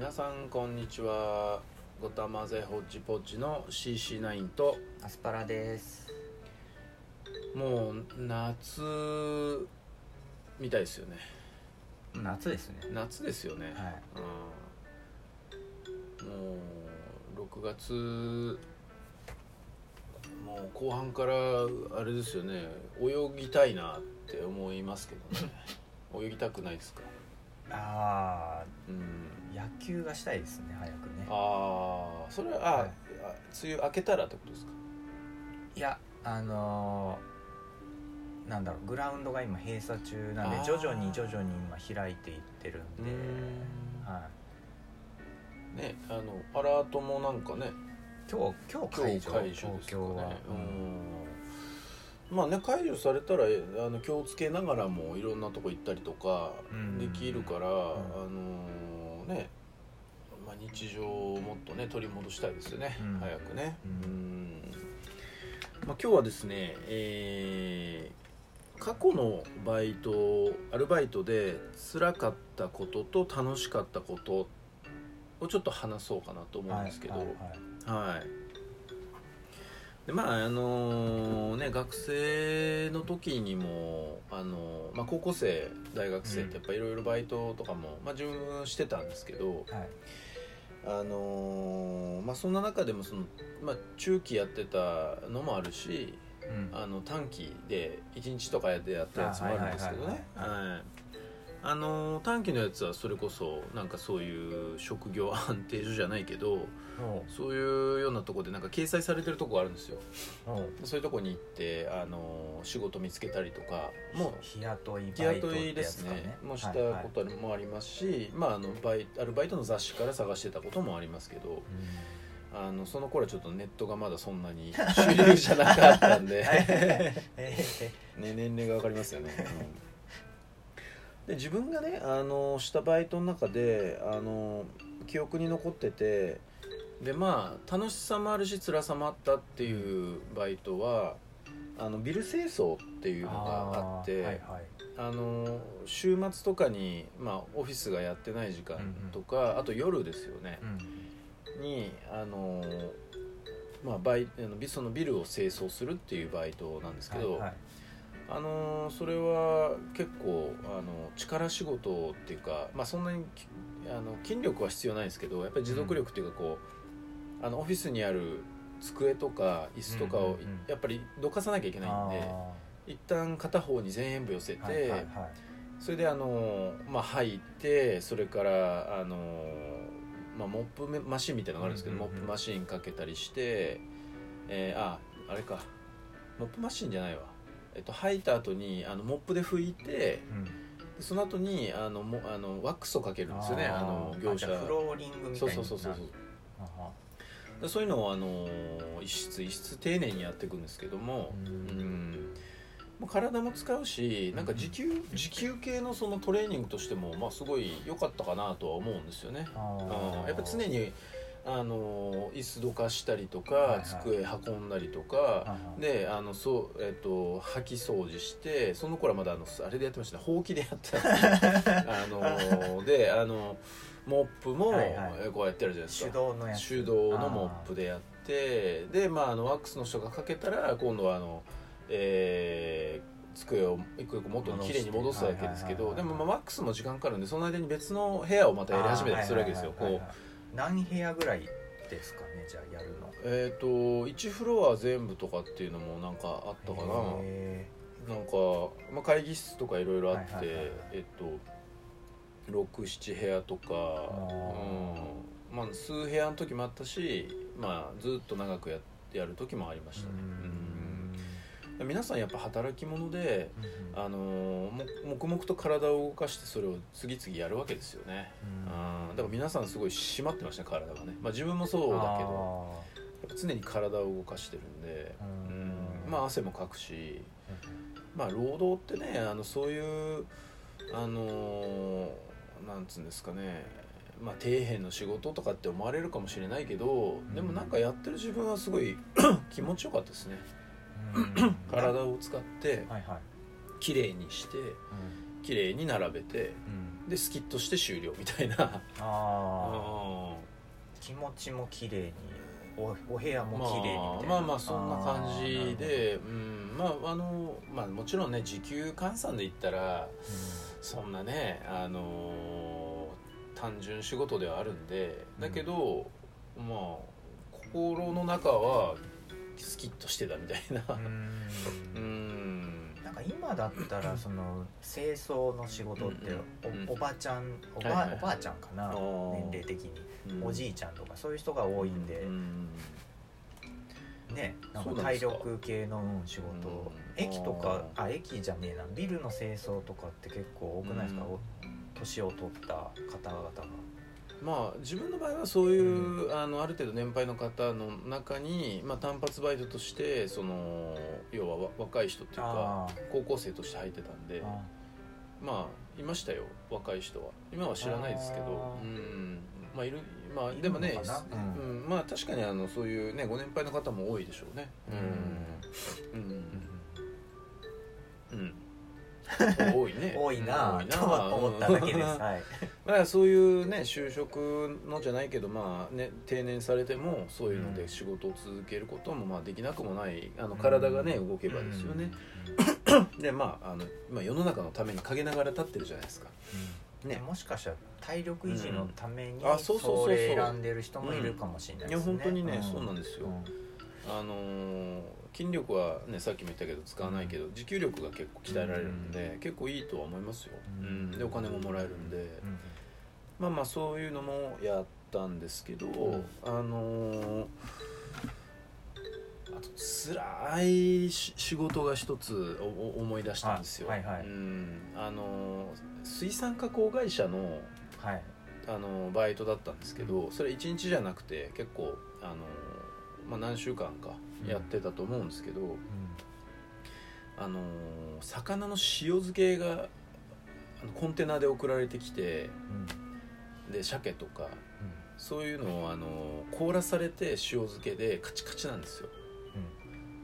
皆さんこんにちは。ごたまぜホッチポッチの CC9 とアスパラです。もう夏みたいですよね。夏ですね。夏ですよね、はい。うん、もう6月もう後半からあれですよね。泳ぎたいなって思いますけどね。泳ぎたくないですか？あうん。あ野球がしたいですね早くね。ああそれはあ、はい。あ梅雨明けたらってことですか？いやあのーなんだろうグラウンドが今閉鎖中なんで徐々に徐々に今開いていってるんで。うん。はねあのアラートもなんかね。い、今日今日今解除日解除ですかね。うんまあね解除されたらえあの気をつけながらもいろんなとこ行ったりとかうん。できるから、ん。あのね、まあ、日常をもっとね取り戻したいですよね、うん。早くね、ううん。まあ、今日はですね、えー過去のバイトアルバイトで辛かったことと楽しかったことをちょっと話そうかなと思うんですけど、はいはいはい。はいでまああのね学生の時にもあの、まあ、高校生大学生ってやっぱいろいろバイトとかも、まあ、自分してたんですけどはい。あのまあそんな中でもその、まあ、中期やってたのもあるしうん。あの短期で1日とかでやったやつもあるんですけどね。あの短期のやつはそれこそなんかそういう職業安定所じゃないけどそういうようなとこでなんか掲載されてるとこがあるんですよ。そういうとこに行ってあの仕事見つけたりとかも日雇い日バイトっ雇いですね。もうしたこともありますし、まあ、あのバイアルバイトの雑誌から探してたこともありますけどうん。あのその頃はちょっとネットがまだそんなに 主流じゃなかったんで、え ね、年齢が分かりますよね、うん。で自分がねあのしたバイトの中であの記憶に残っててでまあ楽しさもあるし辛さもあったっていうバイトはあのビル清掃っていうのがあってーはいはい。あの週末とかに、まあ、オフィスがやってない時間とか、あと夜ですよね。うんにあの、まあ、バイあのビそのビルを清掃するっていうバイトなんですけど、はいはい。あのそれは結構あの力仕事っていうか、まあ、そんなにきあの筋力は必要ないですけどやっぱり持続力っていうかこう、あのオフィスにある机とか椅子とかをうんうんうん。やっぱりどかさなきゃいけないんで、あ一旦片方に全部寄せて、ーはいはいはい。それであの、まあ、入ってそれからあの、まあ、モップマシンみたいなのがあるんですけど、うんうんうん。モップマシンかけたりして、えーああれか。モップマシンじゃないわ、えっと、吐いた後にあのモップで拭いてうん。でその後にあのもあのワックスをかけるんですよねあの業者。フローリングみたそいうにそうそうそうそうそういうのをあの一室一室丁寧にやっていくんですけども、ううん。体も使うしなんか持久持久系のそのトレーニングとしても、まあ、すごい良かったかなとは思うんですよね。あやっぱ常にあの椅子どかしたりとか、はいはい。机運んだりとあかはであのそう、えっと掃き掃除してその頃はまだあのあれでやってましたね。ほうきでやってた。あのであのモップもこうやってるじゃないですか。手動のやつ。手動のモップでやってで、まあ、あのワックスの人がかけたら今度はあの、えー机を一個一個元にきれいに戻すわけですけどでもまあワックスも時間かかるんでその間に別の部屋をまたやり始めたりするわけですよ。こあ何部屋ぐらいですかねじゃあやるの。うえっ、と1フロア全部とかっていうのもなんかあったかな。へなんか、まあ、会議室とかいろいろあって、えっと67部屋とか、うん。まあ、数部屋の時もあったし、まあ、ずっと長くややる時もありましたね。うん皆さんやっぱ働き者で、ーうん。あの黙々と体を動かしてそれを次々やるわけですよね、うん。うん、だから皆さんすごい締まってましたね体がね、まあ、自分もそうだけどやっぱ常に体を動かしてるんで、うん。まあ汗もかくし。まあ労働ってねあのそういうあのーなんつうんですかね。まあ底辺の仕事とかって思われるかもしれないけどでもなんかやってる自分はすごい 気持ちよかったですね。うん体を使って綺麗にしてうん。綺麗に並べてうん。でスキッとして終了みたいな。気持ちも綺麗におお部屋も綺麗にみたいな。まあ、まあまあそんな感じでうん。まああのまあもちろんね時給換算で言ったらそんなねあの単純仕事ではあるんでだけど、まあ心の中はスキッとしてたみたいな。うん。うん。なんか今だったらその清掃の仕事ってうん。おおばちゃんおば,、おばあちゃんかな年齢的に、うん。おじいちゃんとかそういう人が多いんで、うん。ねなんか体力系のうん仕事、うん。駅とかあ駅じゃねえな。ビルの清掃とかって結構多くないですか、年を取った方々がまあ自分の場合はそういう、あのある程度年配の方の中に、まあ、単発バイトとしてその要はわ若い人っていうかあ高校生として入ってたんであまあいましたよ若い人は。今は知らないですけどうんまあいるまあでもねうん。うん、まあ確かにあのそういうねご年配の方も多いでしょうね。うん。うん。うん 多いね。多いなとは思っただけです、うんはい、だからそういうね就職のじゃないけどまあね定年されてもそういうので仕事を続けることもまあできなくもないあの体がね動けばですよね、でまああの、まあ、世の中のために陰ながら立ってるじゃないですか。ね、もしかしたら体力維持のためにそれ選んでる人もいるかもしれないいやですね、本当にね、ん。そうなんですよ、うんあのー筋力はねさっきも言ったけど使わないけど持久力が結構鍛えられるんで、結構いいとは思いますよ、ううん。んでお金ももらえるんで、うん。まあまあそういうのもやったんですけど、ん。あのーあと辛いし仕事が一つ思い出したんですよ、はいはいはい。うん。あのー水産加工会社のはい。あのバイトだったんですけどそれ1日じゃなくて結構あの、まあ、何週間かやってたと思うんですけど、あの魚の塩漬けがコンテナで送られてきてうんで鮭とかそういうのをあの凍らされて塩漬けでカチカチなんですよ。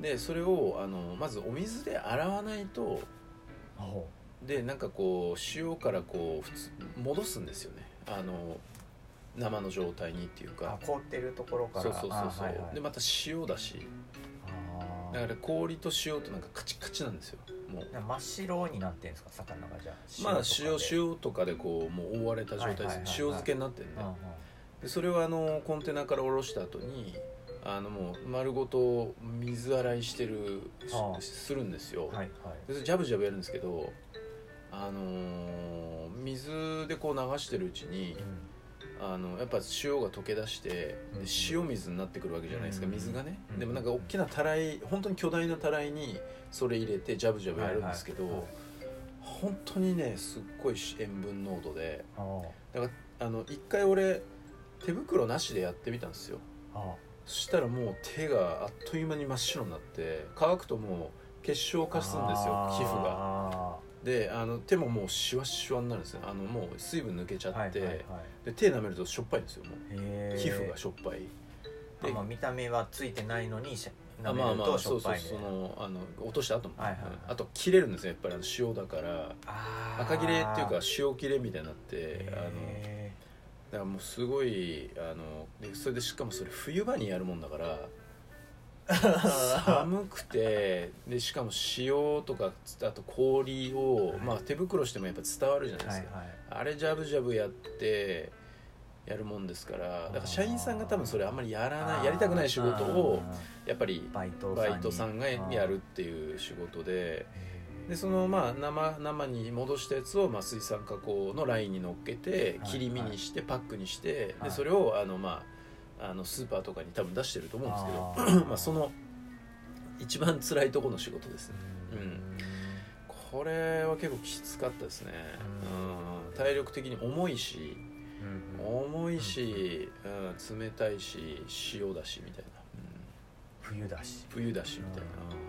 でそれをあのまずお水で洗わないとほでなんかこう塩からこう普通戻すんですよね。あの生の状態にっていうか。凍ってるところから。そうそうそうそう、あはいはい。でまた塩だし。だから氷と塩となんかカチカチなんですよ。もう。真っ白になってんですか？魚がじゃあ。まあ塩塩とかでこうもう覆われた状態です、はいはいはいはい。塩漬けになってるんうん。でそれをあのコンテナから下ろした後にあのもう丸ごと水洗いしてるするんですよ、はいはい。でジャブジャブやるんですけどあのー水でこう流してるうちにあのやっぱ塩が溶け出して塩水になってくるわけじゃないですかうん。水がね。うん。でもなんか大きなたらい本当に巨大なたらいにそれ入れてジャブジャブやるんですけど、はい。はい本当にねすっごい塩分濃度で。だからあの一回俺手袋なしでやってみたんですよ。あそしたらもう手があっという間に真っ白になって乾くともう結晶化するんですよ皮膚ががであの手ももうシワシワになるんですよあのもう水分抜けちゃって、で手舐めるとしょっぱいんですよもう。皮膚がしょっぱい。あまあ見た目はついてないのに舐めるとしょっぱいそうそうそのあの落とした後も、はいはいはい。あと切れるんですよやっぱりあの塩だから。赤切れっていうか塩切れみたいになってあのへだからもうすごいあのでそれでしかもそれ冬場にやるもんだから寒くてでしかも塩とかあと氷を、まあ、手袋してもやっぱ伝わるじゃないーですか、はいはい。あれジャブジャブやってやるもんですからだから社員さんが多分それあんまりやらないやりたくない仕事をやっぱりバイトバイトさんがやるっていう仕事ででそのまあ生生に戻したやつをまあ水産加工のラインに乗っけてはい。切り身にしてパックにしてはい。でそれをあのまああのスーパーとかに多分出してると思うんですけど まあその一番辛いところの仕事ですね。うん。これは結構きつかったですね。うん。体力的に重いしうんうん。重いしうん冷たいし塩だしみたいな。うん冬だし。冬だしみたいな。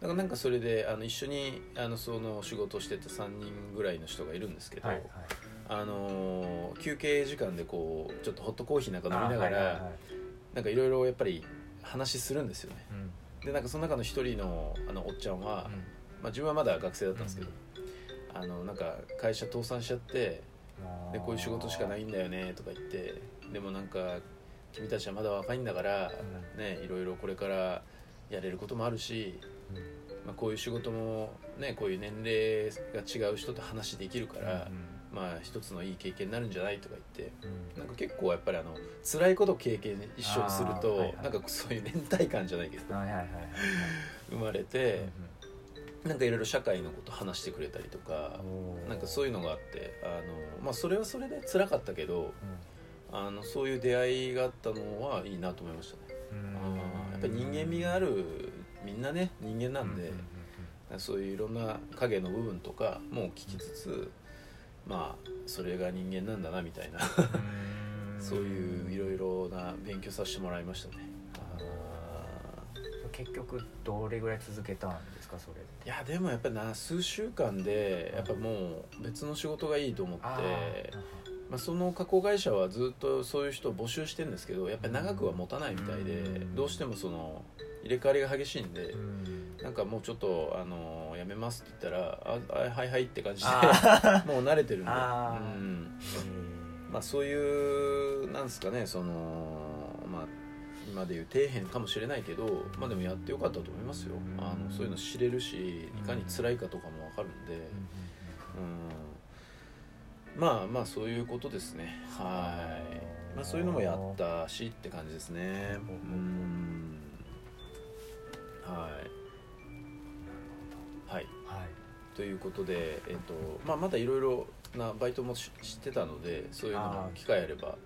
だからなんかそれであの一緒にあのその仕事をしてた3人ぐらいの人がいるんですけど、はいはいあのー休憩時間でこうちょっとホットコーヒーなんか飲みながら、あはいはいはい。なんかいろいろやっぱり話するんですよね。うん。でなんかその中の一人のあのおっちゃんは、うん。まあ、自分はまだ学生だったんですけど、あのなんか会社倒産しちゃってでこういう仕事しかないんだよねとか言ってでもなんか君たちはまだ若いんだから、ね、いろいろこれからやれることもあるし、まあ、こういう仕事も、ね、こういう年齢が違う人と話できるから、まあ一つのいい経験になるんじゃないとか言ってなんか結構やっぱりあの辛いことを経験一緒にすると、はいはいなんかそういう連帯感じゃないけどはいはいはいはい。生まれて、なんかいろいろ社会のこと話してくれたりとか、なんかそういうのがあってあの、まあ、それはそれで辛かったけどあのそういう出会いがあったのはいいなと思いましたね。あーやっぱり人間味があるみんなね人間なんで、そういういろんな影の部分とかも聞きつつまあそれが人間なんだなみたいな。そういういろいろな勉強させてもらいましたね。結局どれぐらい続けたんですかそれいやでもやっぱりな数週間でやっぱもう別の仕事がいいと思ってあまあ、その加工会社はずっとそういう人を募集してるんですけどやっぱり長くは持たないみたいでうん。どうしてもその入れ替わりが激しいんでうんなんかもうちょっとあの辞めますって言ったら「ああはいはい」って感じであ もう慣れてるんで、うん。ーまあ、そういうなんですかねその、まあ、今でいう底辺かもしれないけど、まあ、でもやってよかったと思いますよ。あのそういうの知れるしいかに辛いかとかも分かるんで、うん、まあまあそういうことですね。はい、まあ、そういうのもやったしって感じですね。うん。はいはい。はい。ということで、えっとまあ、まだいろいろなバイトもし知ってたのでそういうのも機会あれば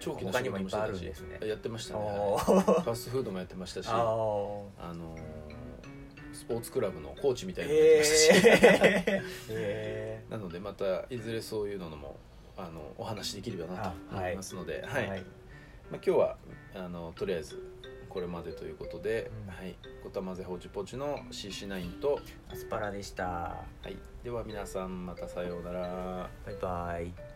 長期の仕事もしてたしね。やってましたね。おはいー。ファストフードもやってましたしああのースポーツクラブのコーチみたいなのもやってましたし、ええ なのでまたいずれそういうのもあのお話しできればなとあ思いますので、ーはい。まあ、今日はあのとりあえずこれまでということで、うん。はい、ごたまぜほちぽちの CC9 と、アスパラでした。はい、では皆さんまたさようなら。バイバイ